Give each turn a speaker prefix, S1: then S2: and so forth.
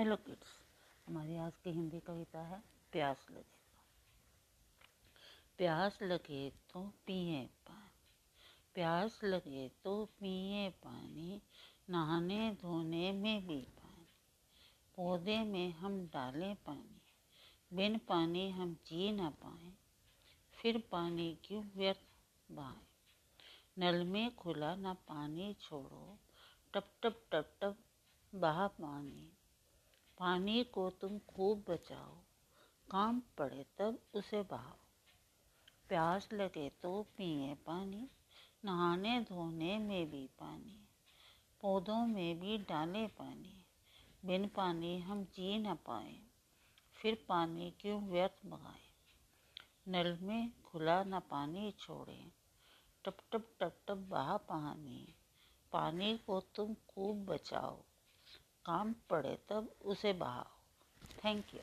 S1: Hello kids हमारी आज की हिंदी कविता है, प्यास लगे प्यास लगे तो पिए पानी, प्यास लगे तो पिए पानी, नहाने धोने में भी पानी, पौधे में हम डालें पानी, बिन पानी हम जी ना पाए, फिर पानी क्यों व्यर्थ बहाए? नल में खुला ना पानी छोड़ो, टप टप टप टप बहा पानी पानी को तुम खूब बचाओ। काम पड़े तब उसे बहाओ। प्यास लगे तो पिए पानी, नहाने धोने में भी पानी, पौधों में भी डाले पानी। बिन पानी हम जी न पाए, फिर पानी क्यों व्यर्थ बगाए नल में खुला न पानी छोड़े, टप टप टप टप बहा पानी। पानी को तुम खूब बचाओ। काम पड़े तब उसे बहाओ। Thank you